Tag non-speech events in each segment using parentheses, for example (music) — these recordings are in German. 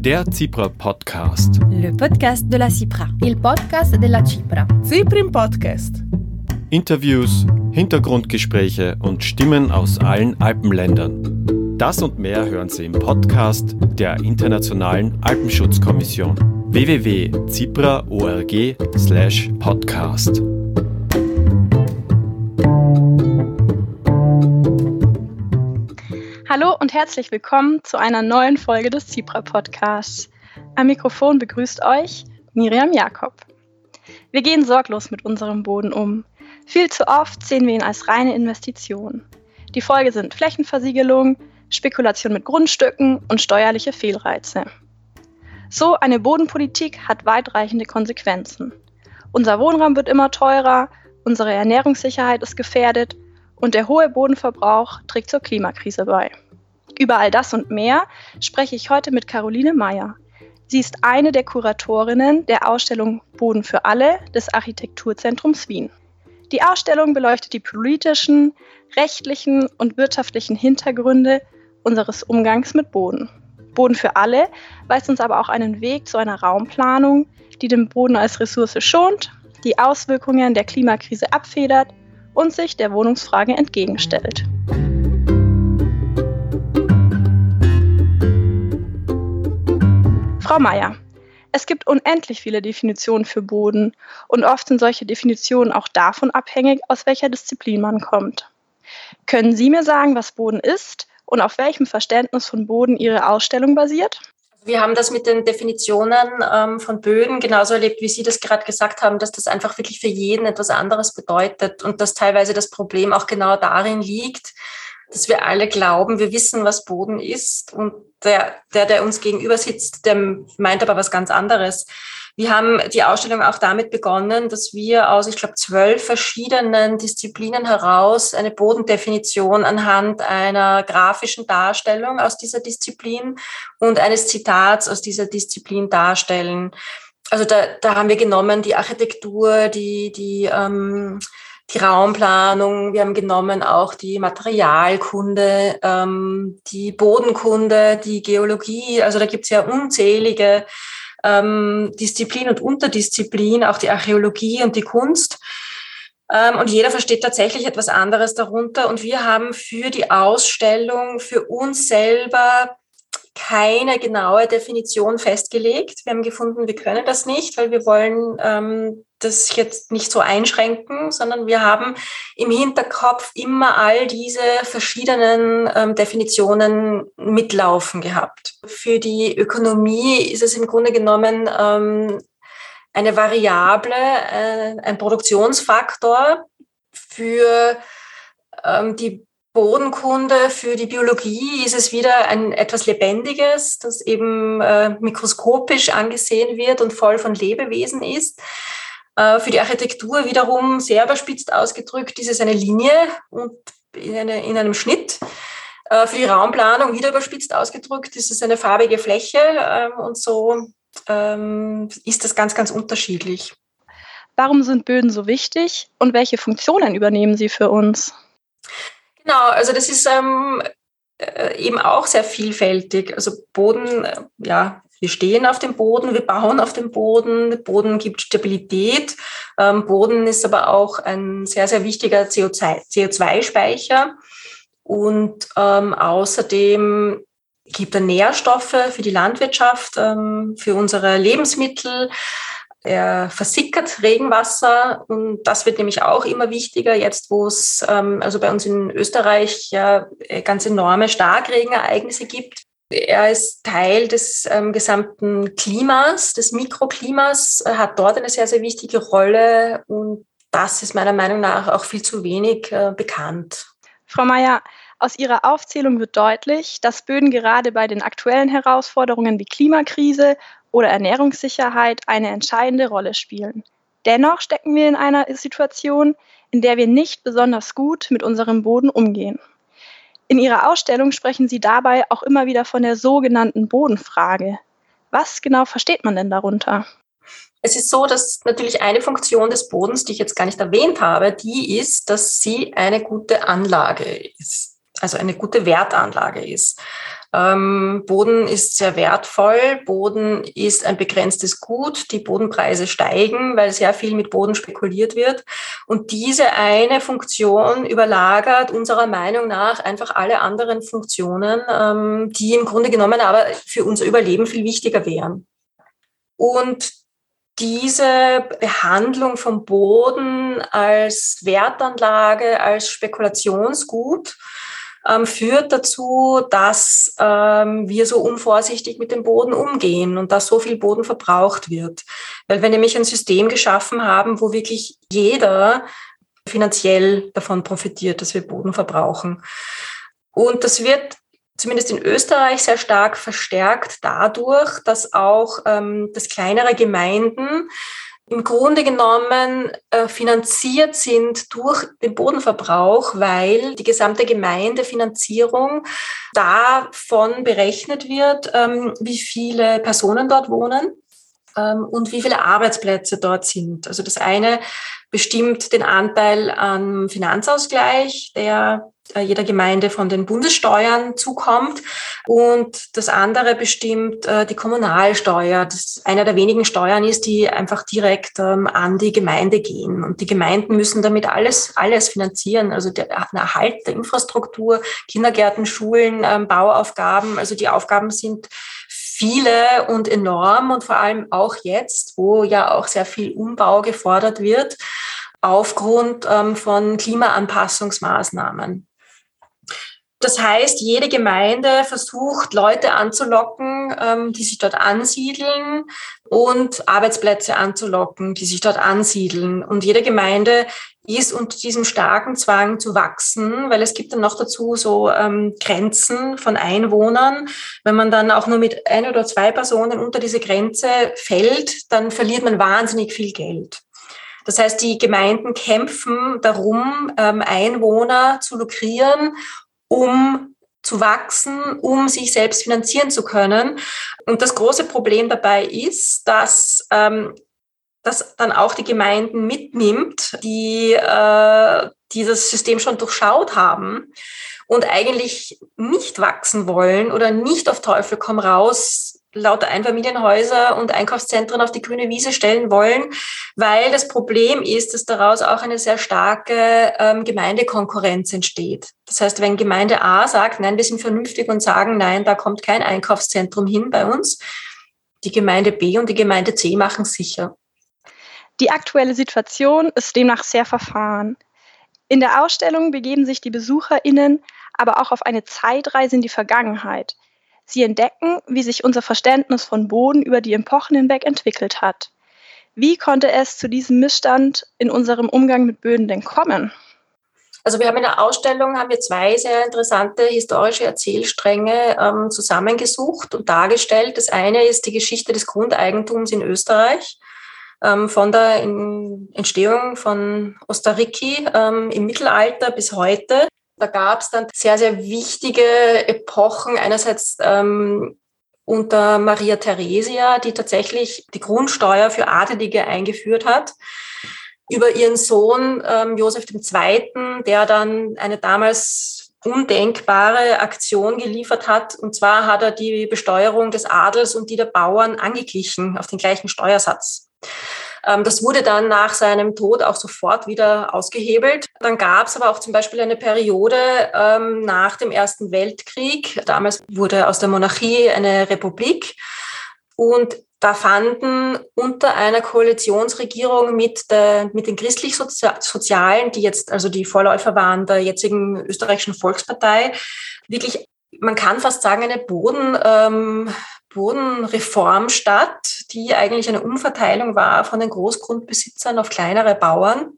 Der Cipra Podcast. Le podcast de la Cipra. Il podcast della Cipra. Ciprim Podcast. Interviews, Hintergrundgespräche und Stimmen aus allen Alpenländern. Das und mehr hören Sie im Podcast der Internationalen Alpenschutzkommission www.cipra.org/podcast. Hallo und herzlich willkommen zu einer neuen Folge des Zebra Podcasts. Am Mikrofon begrüßt euch Miriam Jakob. Wir gehen sorglos mit unserem Boden um. Viel zu oft sehen wir ihn als reine Investition. Die Folge sind Flächenversiegelung, Spekulation mit Grundstücken und steuerliche Fehlreize. So eine Bodenpolitik hat weitreichende Konsequenzen. Unser Wohnraum wird immer teurer, unsere Ernährungssicherheit ist gefährdet und der hohe Bodenverbrauch trägt zur Klimakrise bei. Über all das und mehr spreche ich heute mit Caroline Meyer. Sie ist eine der Kuratorinnen der Ausstellung Boden für alle des Architekturzentrums Wien. Die Ausstellung beleuchtet die politischen, rechtlichen und wirtschaftlichen Hintergründe unseres Umgangs mit Boden. Boden für alle weist uns aber auch einen Weg zu einer Raumplanung, die den Boden als Ressource schont, die Auswirkungen der Klimakrise abfedert und sich der Wohnungsfrage entgegenstellt. Frau Meier, es gibt unendlich viele Definitionen für Boden und oft sind solche Definitionen auch davon abhängig, aus welcher Disziplin man kommt. Können Sie mir sagen, was Boden ist und auf welchem Verständnis von Boden Ihre Ausstellung basiert? Wir haben das mit den Definitionen ähm, von Böden genauso erlebt, wie Sie das gerade gesagt haben, dass das einfach wirklich für jeden etwas anderes bedeutet und dass teilweise das Problem auch genau darin liegt, dass wir alle glauben, wir wissen, was Boden ist und der, der, der uns gegenüber sitzt, der meint aber was ganz anderes. Wir haben die Ausstellung auch damit begonnen, dass wir aus, ich glaube, zwölf verschiedenen Disziplinen heraus eine Bodendefinition anhand einer grafischen Darstellung aus dieser Disziplin und eines Zitats aus dieser Disziplin darstellen. Also da, da haben wir genommen die Architektur, die, die ähm, die Raumplanung, wir haben genommen auch die Materialkunde, ähm, die Bodenkunde, die Geologie. Also da gibt es ja unzählige ähm, Disziplinen und Unterdisziplinen, auch die Archäologie und die Kunst. Ähm, und jeder versteht tatsächlich etwas anderes darunter. Und wir haben für die Ausstellung für uns selber keine genaue Definition festgelegt. Wir haben gefunden, wir können das nicht, weil wir wollen ähm, das jetzt nicht so einschränken, sondern wir haben im Hinterkopf immer all diese verschiedenen ähm, Definitionen mitlaufen gehabt. Für die Ökonomie ist es im Grunde genommen ähm, eine Variable, äh, ein Produktionsfaktor für ähm, die Bodenkunde, für die Biologie ist es wieder ein etwas Lebendiges, das eben äh, mikroskopisch angesehen wird und voll von Lebewesen ist. Äh, für die Architektur wiederum sehr überspitzt ausgedrückt ist es eine Linie und in, eine, in einem Schnitt. Äh, für die Raumplanung wieder überspitzt ausgedrückt ist es eine farbige Fläche ähm, und so ähm, ist das ganz, ganz unterschiedlich. Warum sind Böden so wichtig und welche Funktionen übernehmen sie für uns? Genau, also das ist ähm, äh, eben auch sehr vielfältig. Also Boden, ja, wir stehen auf dem Boden, wir bauen auf dem Boden, Boden gibt Stabilität. Ähm, Boden ist aber auch ein sehr, sehr wichtiger CO2-Speicher. Und ähm, außerdem gibt er Nährstoffe für die Landwirtschaft, ähm, für unsere Lebensmittel. Er versickert Regenwasser und das wird nämlich auch immer wichtiger jetzt, wo es ähm, also bei uns in Österreich ja äh, ganz enorme Starkregenereignisse gibt. Er ist Teil des ähm, gesamten Klimas, des Mikroklimas, er hat dort eine sehr, sehr wichtige Rolle und das ist meiner Meinung nach auch viel zu wenig äh, bekannt. Frau Mayer, aus Ihrer Aufzählung wird deutlich, dass Böden gerade bei den aktuellen Herausforderungen wie Klimakrise oder Ernährungssicherheit eine entscheidende Rolle spielen. Dennoch stecken wir in einer Situation, in der wir nicht besonders gut mit unserem Boden umgehen. In Ihrer Ausstellung sprechen Sie dabei auch immer wieder von der sogenannten Bodenfrage. Was genau versteht man denn darunter? Es ist so, dass natürlich eine Funktion des Bodens, die ich jetzt gar nicht erwähnt habe, die ist, dass sie eine gute Anlage ist, also eine gute Wertanlage ist. Ähm, Boden ist sehr wertvoll, Boden ist ein begrenztes Gut, die Bodenpreise steigen, weil sehr viel mit Boden spekuliert wird. Und diese eine Funktion überlagert unserer Meinung nach einfach alle anderen Funktionen, ähm, die im Grunde genommen aber für unser Überleben viel wichtiger wären. Und diese Behandlung vom Boden als Wertanlage, als Spekulationsgut ähm, führt dazu, dass ähm, wir so unvorsichtig mit dem Boden umgehen und dass so viel Boden verbraucht wird. Weil wir nämlich ein System geschaffen haben, wo wirklich jeder finanziell davon profitiert, dass wir Boden verbrauchen. Und das wird zumindest in Österreich sehr stark verstärkt dadurch, dass auch ähm, das kleinere Gemeinden im Grunde genommen äh, finanziert sind durch den Bodenverbrauch, weil die gesamte Gemeindefinanzierung davon berechnet wird, ähm, wie viele Personen dort wohnen ähm, und wie viele Arbeitsplätze dort sind. Also das eine bestimmt den Anteil an Finanzausgleich, der jeder Gemeinde von den Bundessteuern zukommt. Und das andere bestimmt äh, die Kommunalsteuer. Das einer der wenigen Steuern ist, die einfach direkt ähm, an die Gemeinde gehen. Und die Gemeinden müssen damit alles, alles finanzieren. Also der, der Erhalt der Infrastruktur, Kindergärten, Schulen, ähm, Bauaufgaben. Also die Aufgaben sind viele und enorm und vor allem auch jetzt, wo ja auch sehr viel Umbau gefordert wird aufgrund ähm, von Klimaanpassungsmaßnahmen. Das heißt, jede Gemeinde versucht, Leute anzulocken, ähm, die sich dort ansiedeln und Arbeitsplätze anzulocken, die sich dort ansiedeln. Und jede Gemeinde ist unter diesem starken Zwang zu wachsen, weil es gibt dann noch dazu so ähm, Grenzen von Einwohnern. Wenn man dann auch nur mit ein oder zwei Personen unter diese Grenze fällt, dann verliert man wahnsinnig viel Geld. Das heißt, die Gemeinden kämpfen darum, ähm, Einwohner zu lukrieren um zu wachsen, um sich selbst finanzieren zu können. Und das große Problem dabei ist, dass ähm, das dann auch die Gemeinden mitnimmt, die, äh, die das System schon durchschaut haben und eigentlich nicht wachsen wollen oder nicht auf Teufel komm raus lauter Einfamilienhäuser und Einkaufszentren auf die grüne Wiese stellen wollen, weil das Problem ist, dass daraus auch eine sehr starke ähm, Gemeindekonkurrenz entsteht. Das heißt, wenn Gemeinde A sagt, nein, wir sind vernünftig und sagen, nein, da kommt kein Einkaufszentrum hin bei uns, die Gemeinde B und die Gemeinde C machen sicher. Die aktuelle Situation ist demnach sehr verfahren. In der Ausstellung begeben sich die BesucherInnen aber auch auf eine Zeitreise in die Vergangenheit – Sie entdecken, wie sich unser Verständnis von Boden über die Epochen hinweg entwickelt hat. Wie konnte es zu diesem Missstand in unserem Umgang mit Böden denn kommen? Also wir haben in der Ausstellung haben wir zwei sehr interessante historische Erzählstränge ähm, zusammengesucht und dargestellt. Das eine ist die Geschichte des Grundeigentums in Österreich ähm, von der Entstehung von Ostariki ähm, im Mittelalter bis heute. Da gab es dann sehr, sehr wichtige Epochen. Einerseits ähm, unter Maria Theresia, die tatsächlich die Grundsteuer für Adelige eingeführt hat, über ihren Sohn ähm, Josef II., der dann eine damals undenkbare Aktion geliefert hat. Und zwar hat er die Besteuerung des Adels und die der Bauern angeglichen auf den gleichen Steuersatz. Ähm, das wurde dann nach seinem Tod auch sofort wieder ausgehebelt. Dann gab es aber auch zum Beispiel eine Periode ähm, nach dem Ersten Weltkrieg. Damals wurde aus der Monarchie eine Republik. Und da fanden unter einer Koalitionsregierung mit, der, mit den christlich-sozialen, die jetzt also die Vorläufer waren der jetzigen österreichischen Volkspartei, wirklich, man kann fast sagen, eine Boden, ähm, Bodenreform statt, die eigentlich eine Umverteilung war von den Großgrundbesitzern auf kleinere Bauern,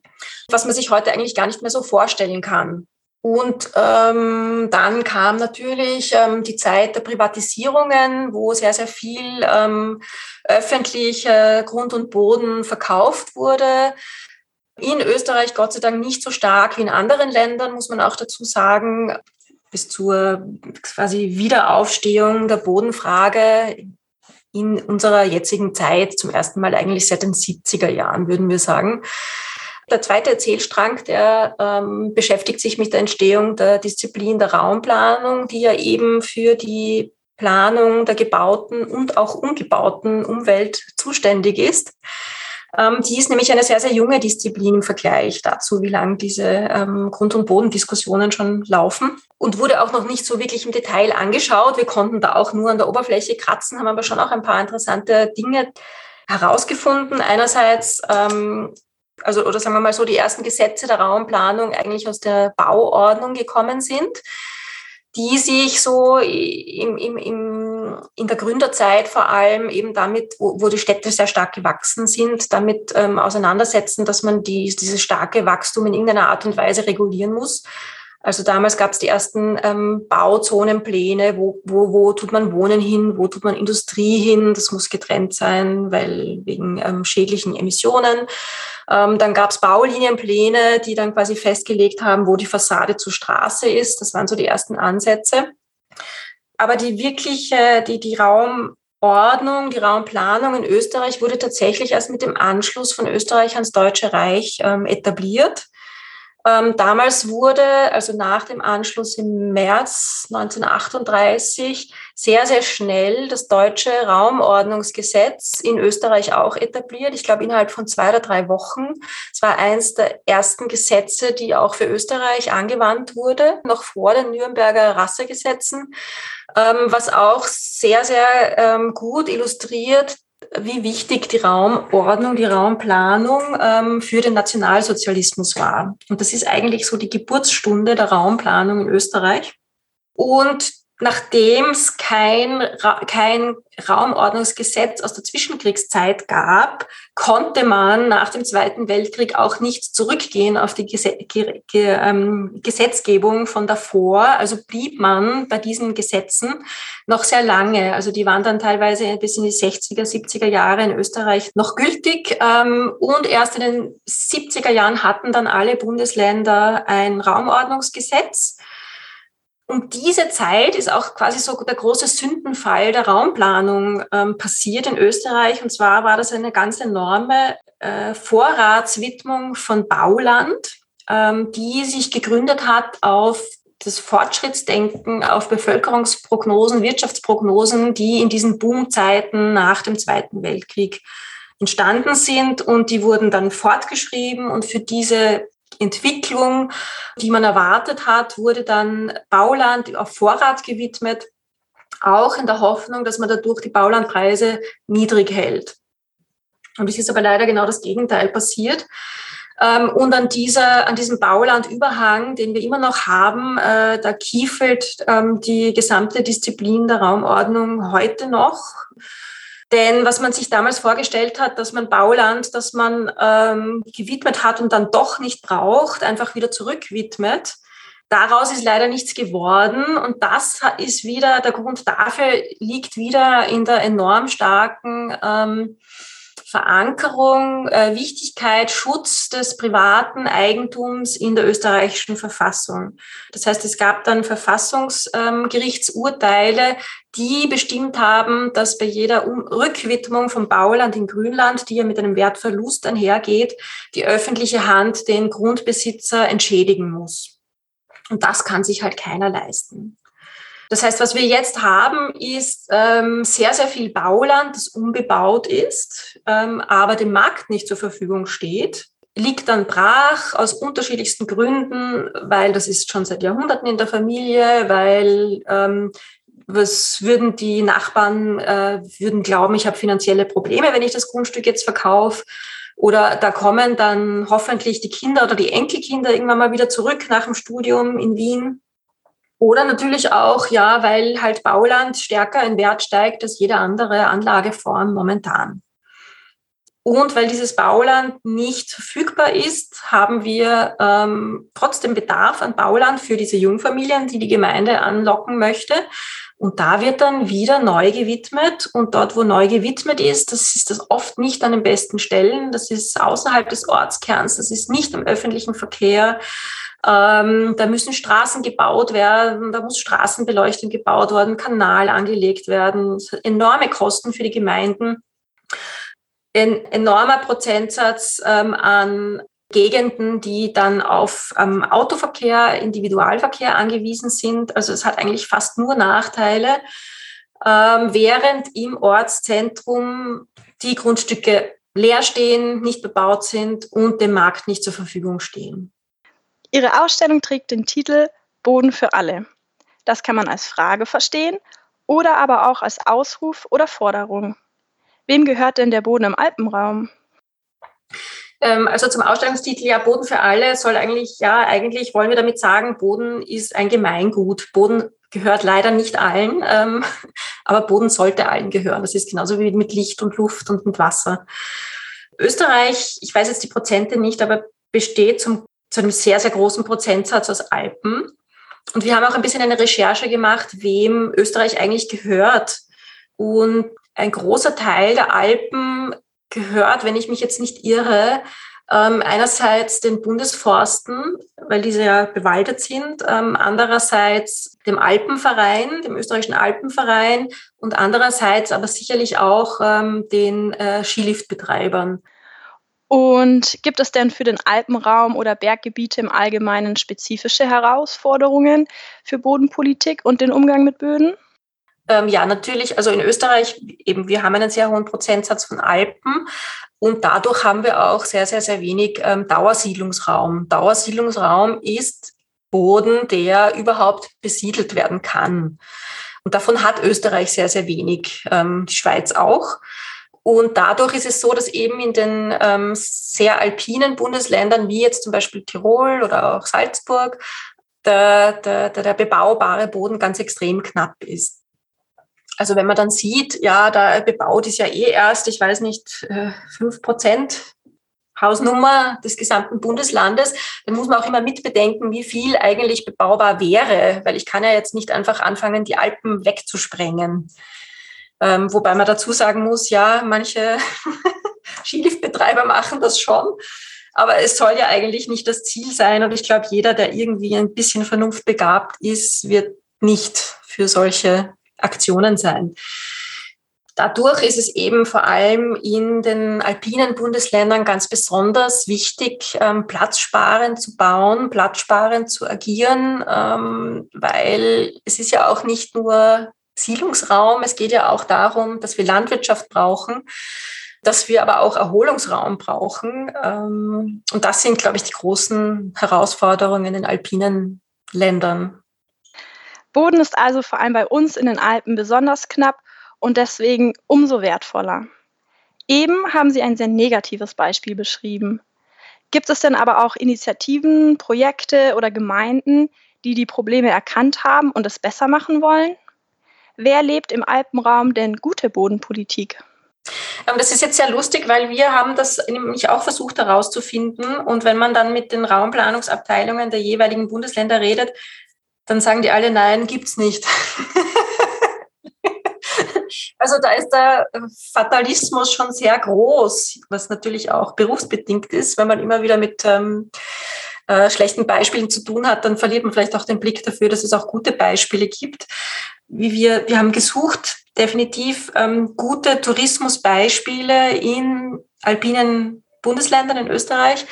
was man sich heute eigentlich gar nicht mehr so vorstellen kann. Und ähm, dann kam natürlich ähm, die Zeit der Privatisierungen, wo sehr, sehr viel ähm, öffentlich äh, Grund und Boden verkauft wurde. In Österreich Gott sei Dank nicht so stark wie in anderen Ländern, muss man auch dazu sagen bis zur quasi Wiederaufstehung der Bodenfrage in unserer jetzigen Zeit zum ersten Mal eigentlich seit den 70er Jahren, würden wir sagen. Der zweite Erzählstrang, der ähm, beschäftigt sich mit der Entstehung der Disziplin der Raumplanung, die ja eben für die Planung der gebauten und auch ungebauten Umwelt zuständig ist. Ähm, die ist nämlich eine sehr, sehr junge Disziplin im Vergleich dazu, wie lange diese ähm, Grund- und Bodendiskussionen schon laufen und wurde auch noch nicht so wirklich im Detail angeschaut. Wir konnten da auch nur an der Oberfläche kratzen, haben aber schon auch ein paar interessante Dinge herausgefunden. Einerseits, ähm, also, oder sagen wir mal so, die ersten Gesetze der Raumplanung eigentlich aus der Bauordnung gekommen sind die sich so im, im, im, in der Gründerzeit vor allem eben damit, wo, wo die Städte sehr stark gewachsen sind, damit ähm, auseinandersetzen, dass man die, dieses starke Wachstum in irgendeiner Art und Weise regulieren muss. Also damals gab es die ersten ähm, Bauzonenpläne, wo, wo, wo tut man Wohnen hin, wo tut man Industrie hin, das muss getrennt sein, weil wegen ähm, schädlichen Emissionen. Ähm, dann gab es Baulinienpläne, die dann quasi festgelegt haben, wo die Fassade zur Straße ist. Das waren so die ersten Ansätze. Aber die wirkliche, die, die Raumordnung, die Raumplanung in Österreich wurde tatsächlich erst mit dem Anschluss von Österreich ans Deutsche Reich ähm, etabliert. Ähm, damals wurde, also nach dem Anschluss im März 1938, sehr, sehr schnell das deutsche Raumordnungsgesetz in Österreich auch etabliert. Ich glaube, innerhalb von zwei oder drei Wochen. Es war eines der ersten Gesetze, die auch für Österreich angewandt wurde, noch vor den Nürnberger Rassegesetzen, ähm, was auch sehr, sehr ähm, gut illustriert, wie wichtig die Raumordnung, die Raumplanung ähm, für den Nationalsozialismus war. Und das ist eigentlich so die Geburtsstunde der Raumplanung in Österreich. Und nachdem es kein, kein Raumordnungsgesetz aus der Zwischenkriegszeit gab, konnte man nach dem Zweiten Weltkrieg auch nicht zurückgehen auf die ähm, Gesetzgebung von davor. Also blieb man bei diesen Gesetzen noch sehr lange. Also die waren dann teilweise bis in die 60er, 70er Jahre in Österreich noch gültig. Ähm, und erst in den 70er Jahren hatten dann alle Bundesländer ein Raumordnungsgesetz. Und diese Zeit ist auch quasi so der große Sündenfall der Raumplanung ähm, passiert in Österreich. Und zwar war das eine ganz enorme äh, Vorratswidmung von Bauland, ähm, die sich gegründet hat auf das Fortschrittsdenken, auf Bevölkerungsprognosen, Wirtschaftsprognosen, die in diesen Boomzeiten nach dem Zweiten Weltkrieg entstanden sind und die wurden dann fortgeschrieben und für diese Entwicklung, die man erwartet hat, wurde dann Bauland auf Vorrat gewidmet, auch in der Hoffnung, dass man dadurch die Baulandpreise niedrig hält. Und es ist aber leider genau das Gegenteil passiert. Ähm, und an, dieser, an diesem Baulandüberhang, den wir immer noch haben, äh, da kiefelt ähm, die gesamte Disziplin der Raumordnung heute noch. Denn was man sich damals vorgestellt hat, dass man Bauland, das man ähm, gewidmet hat und dann doch nicht braucht, einfach wieder zurückwidmet, daraus ist leider nichts geworden. Und das ist wieder, der Grund dafür liegt wieder in der enorm starken ähm, Verankerung, äh, Wichtigkeit, Schutz des privaten Eigentums in der österreichischen Verfassung. Das heißt, es gab dann Verfassungsgerichtsurteile, ähm, die bestimmt haben, dass bei jeder um Rückwidmung von Bauland in Grünland, die ja mit einem Wertverlust einhergeht, die öffentliche Hand den Grundbesitzer entschädigen muss. Und das kann sich halt keiner leisten. Das heißt, was wir jetzt haben, ist ähm, sehr, sehr viel Bauland, das unbebaut ist, ähm, aber dem Markt nicht zur Verfügung steht liegt dann brach aus unterschiedlichsten Gründen, weil das ist schon seit Jahrhunderten in der Familie, weil ähm, was würden die Nachbarn äh, würden glauben, ich habe finanzielle Probleme, wenn ich das Grundstück jetzt verkaufe. Oder da kommen dann hoffentlich die Kinder oder die Enkelkinder irgendwann mal wieder zurück nach dem Studium in Wien oder natürlich auch, ja, weil halt Bauland stärker in Wert steigt als jede andere Anlageform momentan. Und weil dieses Bauland nicht verfügbar ist, haben wir ähm, trotzdem Bedarf an Bauland für diese Jungfamilien, die die Gemeinde anlocken möchte. Und da wird dann wieder neu gewidmet. Und dort, wo neu gewidmet ist, das ist das oft nicht an den besten Stellen. Das ist außerhalb des Ortskerns. Das ist nicht im öffentlichen Verkehr. Ähm, da müssen Straßen gebaut werden, da muss Straßenbeleuchtung gebaut werden, Kanal angelegt werden. Enorme Kosten für die Gemeinden. Ein enormer Prozentsatz ähm, an Gegenden, die dann auf ähm, Autoverkehr, Individualverkehr angewiesen sind. Also es hat eigentlich fast nur Nachteile, ähm, während im Ortszentrum die Grundstücke leer stehen, nicht bebaut sind und dem Markt nicht zur Verfügung stehen. Ihre Ausstellung trägt den Titel Boden für alle. Das kann man als Frage verstehen oder aber auch als Ausruf oder Forderung. Wem gehört denn der Boden im Alpenraum? Ähm, also zum Ausstellungstitel, ja, Boden für alle soll eigentlich, ja, eigentlich wollen wir damit sagen, Boden ist ein Gemeingut. Boden gehört leider nicht allen, ähm, (laughs) aber Boden sollte allen gehören. Das ist genauso wie mit Licht und Luft und mit Wasser. Österreich, ich weiß jetzt die Prozente nicht, aber besteht zum, zu einem sehr, sehr großen Prozentsatz aus Alpen. Und wir haben auch ein bisschen eine Recherche gemacht, wem Österreich eigentlich gehört. Und ein großer Teil der Alpen gehört, wenn ich mich jetzt nicht irre, ähm, einerseits den Bundesforsten, weil diese ja bewaldet sind, ähm, andererseits dem Alpenverein, dem österreichischen Alpenverein und andererseits aber sicherlich auch ähm, den äh, Skiliftbetreibern. Und gibt es denn für den Alpenraum oder Berggebiete im Allgemeinen spezifische Herausforderungen für Bodenpolitik und den Umgang mit Böden? Ähm, ja, natürlich. Also in Österreich, eben, wir haben einen sehr hohen Prozentsatz von Alpen und dadurch haben wir auch sehr, sehr, sehr wenig ähm, Dauersiedlungsraum. Dauersiedlungsraum ist Boden, der überhaupt besiedelt werden kann. Und davon hat Österreich sehr, sehr wenig, ähm, die Schweiz auch. Und dadurch ist es so, dass eben in den ähm, sehr alpinen Bundesländern, wie jetzt zum Beispiel Tirol oder auch Salzburg, der, der, der bebaubare Boden ganz extrem knapp ist. Also wenn man dann sieht, ja, da bebaut ist ja eh erst, ich weiß nicht, äh, fünf Prozent Hausnummer des gesamten Bundeslandes, dann muss man auch immer mitbedenken, wie viel eigentlich bebaubar wäre, weil ich kann ja jetzt nicht einfach anfangen, die Alpen wegzusprengen. Ähm, wobei man dazu sagen muss, ja, manche (laughs) Skiliftbetreiber machen das schon, aber es soll ja eigentlich nicht das Ziel sein. Und ich glaube, jeder, der irgendwie ein bisschen vernunftbegabt ist, wird nicht für solche Aktionen sein. Dadurch ist es eben vor allem in den alpinen Bundesländern ganz besonders wichtig, ähm, platzsparend zu bauen, platzsparend zu agieren, ähm, weil es ist ja auch nicht nur Siedlungsraum, es geht ja auch darum, dass wir Landwirtschaft brauchen, dass wir aber auch Erholungsraum brauchen. Ähm, und das sind, glaube ich, die großen Herausforderungen in alpinen Ländern. Boden ist also vor allem bei uns in den Alpen besonders knapp und deswegen umso wertvoller. Eben haben Sie ein sehr negatives Beispiel beschrieben. Gibt es denn aber auch Initiativen, Projekte oder Gemeinden, die die Probleme erkannt haben und es besser machen wollen? Wer lebt im Alpenraum denn gute Bodenpolitik? Ähm, das ist jetzt sehr lustig, weil wir haben das nämlich auch versucht herauszufinden. Und wenn man dann mit den Raumplanungsabteilungen der jeweiligen Bundesländer redet, dann sagen die alle, nein, gibt's nicht. (laughs) also da ist der Fatalismus schon sehr groß, was natürlich auch berufsbedingt ist, wenn man immer wieder mit ähm, äh, schlechten Beispielen zu tun hat, dann verliert man vielleicht auch den Blick dafür, dass es auch gute Beispiele gibt. Wie wir, wir haben gesucht, definitiv ähm, gute Tourismusbeispiele in alpinen Bundesländern in Österreich.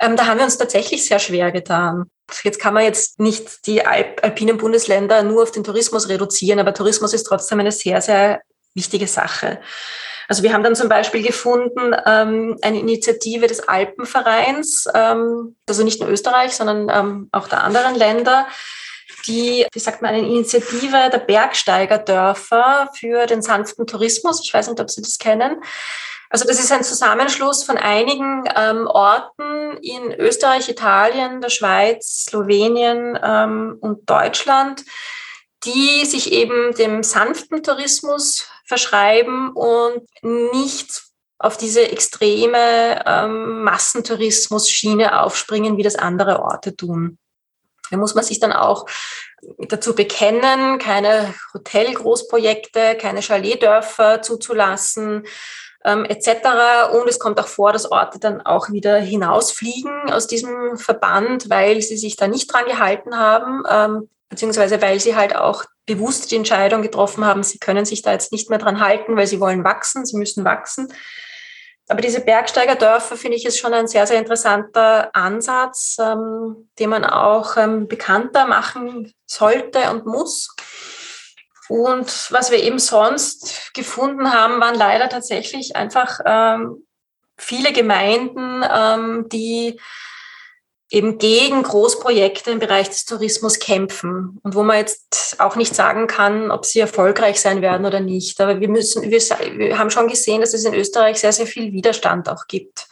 Ähm, da haben wir uns tatsächlich sehr schwer getan. Jetzt kann man jetzt nicht die Alp alpinen Bundesländer nur auf den Tourismus reduzieren, aber Tourismus ist trotzdem eine sehr, sehr wichtige Sache. Also wir haben dann zum Beispiel gefunden ähm, eine Initiative des Alpenvereins, ähm, also nicht nur Österreich, sondern ähm, auch der anderen Länder, die, wie sagt man, eine Initiative der Bergsteigerdörfer für den sanften Tourismus. Ich weiß nicht, ob Sie das kennen. Also das ist ein Zusammenschluss von einigen ähm, Orten in Österreich, Italien, der Schweiz, Slowenien ähm, und Deutschland, die sich eben dem sanften Tourismus verschreiben und nicht auf diese extreme ähm, Massentourismus-Schiene aufspringen, wie das andere Orte tun. Da muss man sich dann auch dazu bekennen, keine Hotelgroßprojekte, keine Chaletdörfer zuzulassen, ähm, etc. Und es kommt auch vor, dass Orte dann auch wieder hinausfliegen aus diesem Verband, weil sie sich da nicht dran gehalten haben, ähm, beziehungsweise weil sie halt auch bewusst die Entscheidung getroffen haben, sie können sich da jetzt nicht mehr dran halten, weil sie wollen wachsen, sie müssen wachsen. Aber diese Bergsteigerdörfer finde ich ist schon ein sehr, sehr interessanter Ansatz, ähm, den man auch ähm, bekannter machen sollte und muss. Und was wir eben sonst gefunden haben, waren leider tatsächlich einfach ähm, viele Gemeinden, ähm, die eben gegen Großprojekte im Bereich des Tourismus kämpfen und wo man jetzt auch nicht sagen kann, ob sie erfolgreich sein werden oder nicht. Aber wir müssen, wir, wir haben schon gesehen, dass es in Österreich sehr, sehr viel Widerstand auch gibt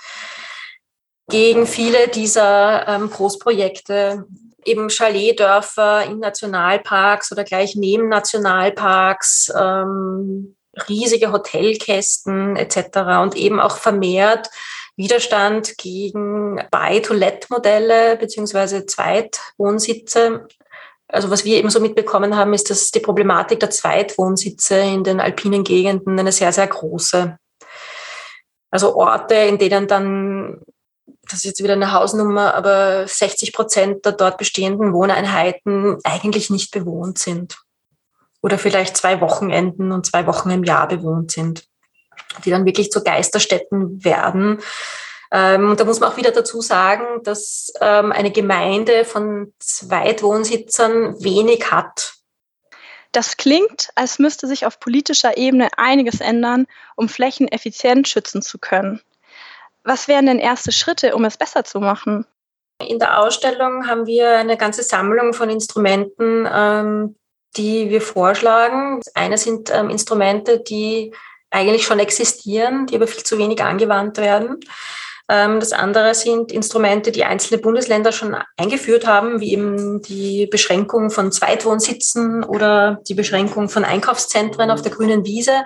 gegen viele dieser ähm, Großprojekte, eben Chaletdörfer in Nationalparks oder gleich neben Nationalparks, ähm, riesige Hotelkästen etc. und eben auch vermehrt Widerstand gegen Buy-to-Let-Modelle beziehungsweise Zweitwohnsitze. Also was wir eben so mitbekommen haben, ist, dass die Problematik der Zweitwohnsitze in den alpinen Gegenden eine sehr, sehr große. Also Orte, in denen dann, das ist jetzt wieder eine Hausnummer, aber 60 Prozent der dort bestehenden Wohneinheiten eigentlich nicht bewohnt sind. Oder vielleicht zwei Wochenenden und zwei Wochen im Jahr bewohnt sind die dann wirklich zu Geisterstätten werden. Ähm, und da muss man auch wieder dazu sagen, dass ähm, eine Gemeinde von Zweitwohnsitzern wenig hat. Das klingt, als müsste sich auf politischer Ebene einiges ändern, um Flächen effizient schützen zu können. Was wären denn erste Schritte, um es besser zu machen? In der Ausstellung haben wir eine ganze Sammlung von Instrumenten, ähm, die wir vorschlagen. Eine sind Instrumente, die eigentlich schon existieren, die aber viel zu wenig angewandt werden. Ähm, das andere sind Instrumente, die einzelne Bundesländer schon eingeführt haben, wie eben die Beschränkung von Zweitwohnsitzen oder die Beschränkung von Einkaufszentren auf der grünen Wiese,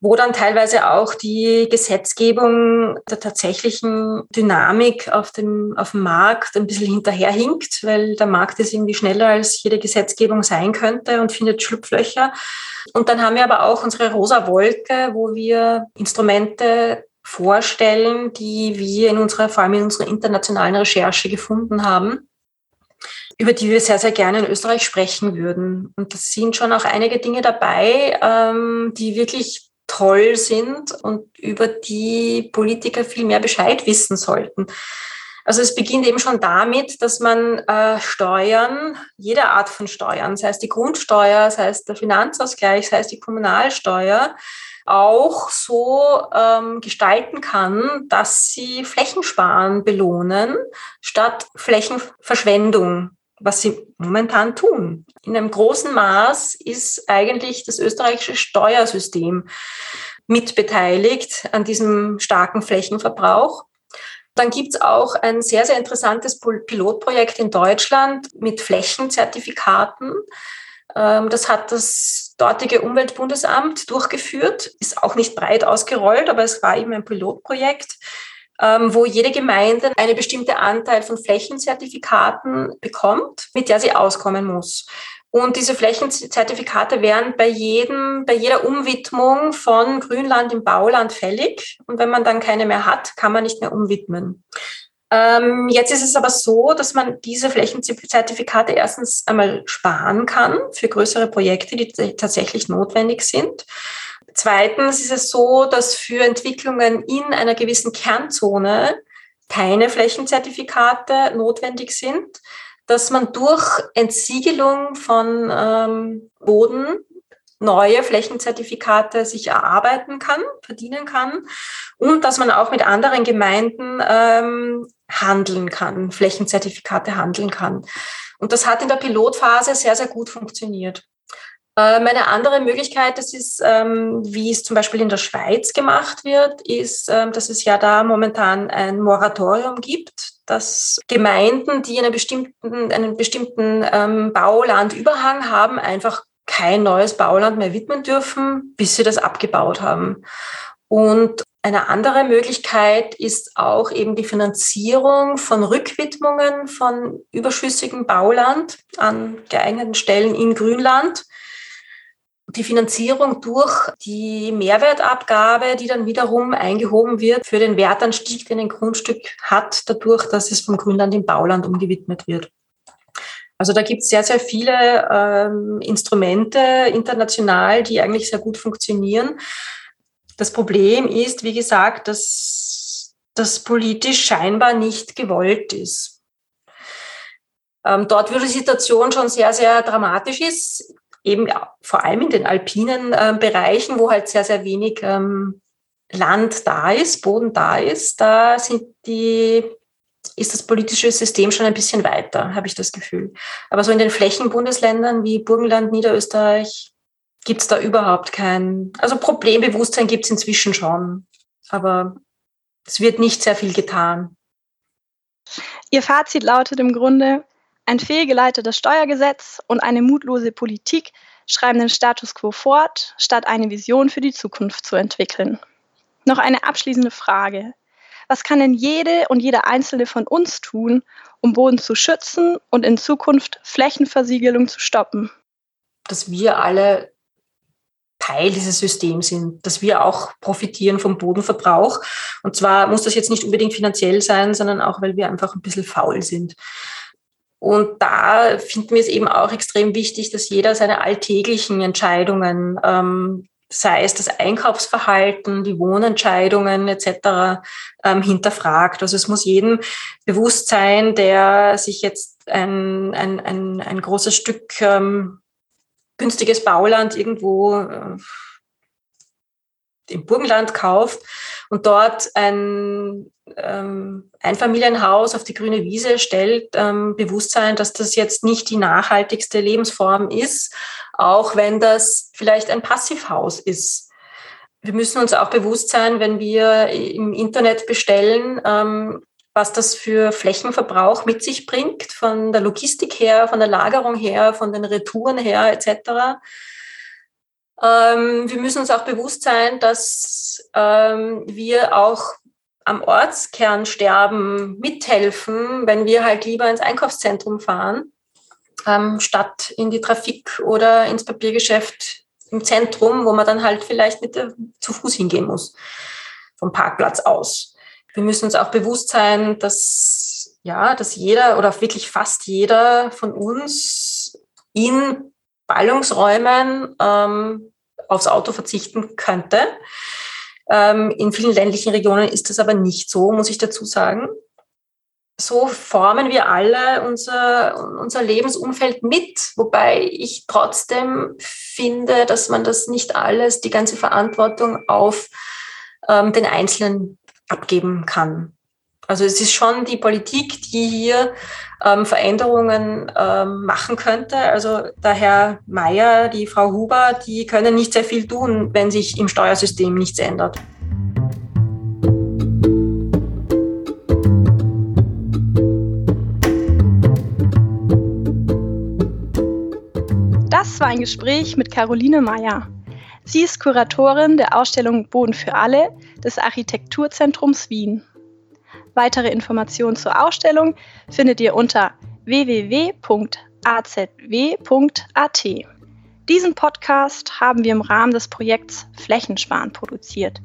wo dann teilweise auch die Gesetzgebung der tatsächlichen Dynamik auf dem, auf dem Markt ein bisschen hinterherhinkt, weil der Markt ist irgendwie schneller, als jede Gesetzgebung sein könnte und findet Schlupflöcher. Und dann haben wir aber auch unsere rosa Wolke, wo wir Instrumente vorstellen, die wir in unserer, vor allem in unserer internationalen Recherche gefunden haben, über die wir sehr, sehr gerne in Österreich sprechen würden. Und das sind schon auch einige Dinge dabei, ähm, die wirklich toll sind und über die Politiker viel mehr Bescheid wissen sollten. Also es beginnt eben schon damit, dass man äh, Steuern, jede Art von Steuern, sei es die Grundsteuer, sei es der Finanzausgleich, sei es die Kommunalsteuer, auch so ähm, gestalten kann, dass sie Flächensparen belohnen, statt Flächenverschwendung, was sie momentan tun. In einem großen Maß ist eigentlich das österreichische Steuersystem mitbeteiligt an diesem starken Flächenverbrauch. Dann gibt es auch ein sehr, sehr interessantes Pilotprojekt in Deutschland mit Flächenzertifikaten. Ähm, das hat das dortige Umweltbundesamt durchgeführt, ist auch nicht breit ausgerollt, aber es war eben ein Pilotprojekt, ähm, wo jede Gemeinde eine bestimmte Anteil von Flächenzertifikaten bekommt, mit der sie auskommen muss. Und diese Flächenzertifikate werden bei jedem, bei jeder Umwidmung von Grünland im Bauland fällig. Und wenn man dann keine mehr hat, kann man nicht mehr umwidmen. Ähm, jetzt ist es aber so, dass man diese Flächenzertifikate erstens einmal sparen kann für größere Projekte, die tatsächlich notwendig sind. Zweitens ist es so, dass für Entwicklungen in einer gewissen Kernzone keine Flächenzertifikate notwendig sind dass man durch Entsiegelung von ähm, Boden neue Flächenzertifikate sich erarbeiten kann, verdienen kann und dass man auch mit anderen Gemeinden ähm, handeln kann, Flächenzertifikate handeln kann. Und das hat in der Pilotphase sehr, sehr gut funktioniert. Ähm, eine andere Möglichkeit, das ist, ähm, wie es zum Beispiel in der Schweiz gemacht wird, ist, ähm, dass es ja da momentan ein Moratorium gibt, dass Gemeinden, die einen bestimmten, einen bestimmten Baulandüberhang haben, einfach kein neues Bauland mehr widmen dürfen, bis sie das abgebaut haben. Und eine andere Möglichkeit ist auch eben die Finanzierung von Rückwidmungen von überschüssigem Bauland an geeigneten Stellen in Grünland die Finanzierung durch die Mehrwertabgabe, die dann wiederum eingehoben wird für den Wertanstieg, den ein Grundstück hat, dadurch, dass es vom Grünland in Bauland umgewidmet wird. Also da gibt es sehr, sehr viele ähm, Instrumente international, die eigentlich sehr gut funktionieren. Das Problem ist, wie gesagt, dass das politisch scheinbar nicht gewollt ist. Ähm, dort, wo die Situation schon sehr, sehr dramatisch ist, eben vor allem in den alpinen äh, Bereichen, wo halt sehr, sehr wenig ähm, Land da ist, Boden da ist, da sind die, ist das politische System schon ein bisschen weiter, habe ich das Gefühl. Aber so in den Flächenbundesländern wie Burgenland, Niederösterreich, gibt es da überhaupt kein, also Problembewusstsein gibt es inzwischen schon, aber es wird nicht sehr viel getan. Ihr Fazit lautet im Grunde, ein fehlgeleitetes Steuergesetz und eine mutlose Politik schreiben den Status quo fort, statt eine Vision für die Zukunft zu entwickeln. Noch eine abschließende Frage. Was kann denn jede und jeder Einzelne von uns tun, um Boden zu schützen und in Zukunft Flächenversiegelung zu stoppen? Dass wir alle Teil dieses Systems sind, dass wir auch profitieren vom Bodenverbrauch. Und zwar muss das jetzt nicht unbedingt finanziell sein, sondern auch, weil wir einfach ein bisschen faul sind. Und da finden wir es eben auch extrem wichtig, dass jeder seine alltäglichen Entscheidungen ähm, sei es das Einkaufsverhalten, die Wohnentscheidungen etc. Ähm, hinterfragt. Also es muss jedem bewusst sein, der sich jetzt ein, ein, ein, ein großes Stück ähm, günstiges Bauland irgendwo äh, im Burgenland kauft und dort ein ähm, Einfamilienhaus auf die grüne Wiese stellt, ähm, Bewusstsein, dass das jetzt nicht die nachhaltigste Lebensform ist, auch wenn das vielleicht ein Passivhaus ist. Wir müssen uns auch bewusst sein, wenn wir im Internet bestellen, ähm, was das für Flächenverbrauch mit sich bringt, von der Logistik her, von der Lagerung her, von den Retouren her etc. Ähm, wir müssen uns auch bewusst sein, dass ähm, wir auch am Ortskernsterben mithelfen, wenn wir halt lieber ins Einkaufszentrum fahren, ähm, statt in die Trafik oder ins Papiergeschäft im Zentrum, wo man dann halt vielleicht mit der, zu Fuß hingehen muss, vom Parkplatz aus. Wir müssen uns auch bewusst sein, dass, ja, dass jeder oder wirklich fast jeder von uns in Ballungsräumen ähm, aufs Auto verzichten könnte. Ähm, in vielen ländlichen Regionen ist das aber nicht so, muss ich dazu sagen. So formen wir alle unser, unser Lebensumfeld mit, wobei ich trotzdem finde, dass man das nicht alles, die ganze Verantwortung auf ähm, den Einzelnen abgeben kann. Also es ist schon die Politik, die hier ähm, Veränderungen ähm, machen könnte. Also der Herr Mayer, die Frau Huber, die können nicht sehr viel tun, wenn sich im Steuersystem nichts ändert. Das war ein Gespräch mit Caroline Mayer. Sie ist Kuratorin der Ausstellung Boden für alle des Architekturzentrums Wien. Weitere Informationen zur Ausstellung findet ihr unter www.azw.at. Diesen Podcast haben wir im Rahmen des Projekts Flächensparen produziert.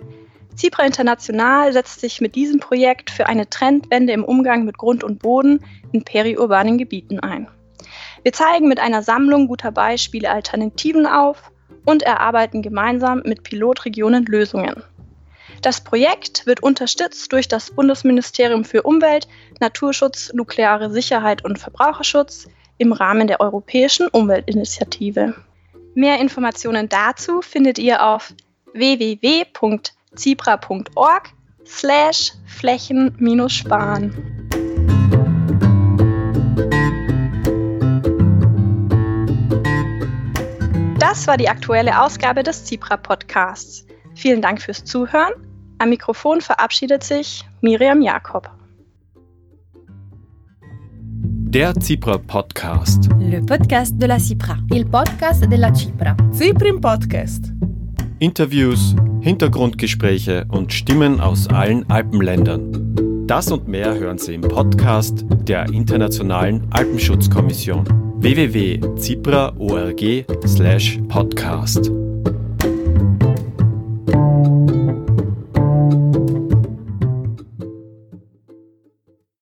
Cipra International setzt sich mit diesem Projekt für eine Trendwende im Umgang mit Grund und Boden in periurbanen Gebieten ein. Wir zeigen mit einer Sammlung guter Beispiele Alternativen auf und erarbeiten gemeinsam mit Pilotregionen Lösungen. Das Projekt wird unterstützt durch das Bundesministerium für Umwelt, Naturschutz, nukleare Sicherheit und Verbraucherschutz im Rahmen der Europäischen Umweltinitiative. Mehr Informationen dazu findet ihr auf www.zebra.org slash Flächen-Sparen. Das war die aktuelle Ausgabe des Zebra Podcasts. Vielen Dank fürs Zuhören. Am Mikrofon verabschiedet sich Miriam Jakob. Der Cipra Podcast. Le podcast de la Cipra. Il podcast della Cipra. Ciprim Podcast. Interviews, Hintergrundgespräche und Stimmen aus allen Alpenländern. Das und mehr hören Sie im Podcast der Internationalen Alpenschutzkommission www.cipra.org/podcast.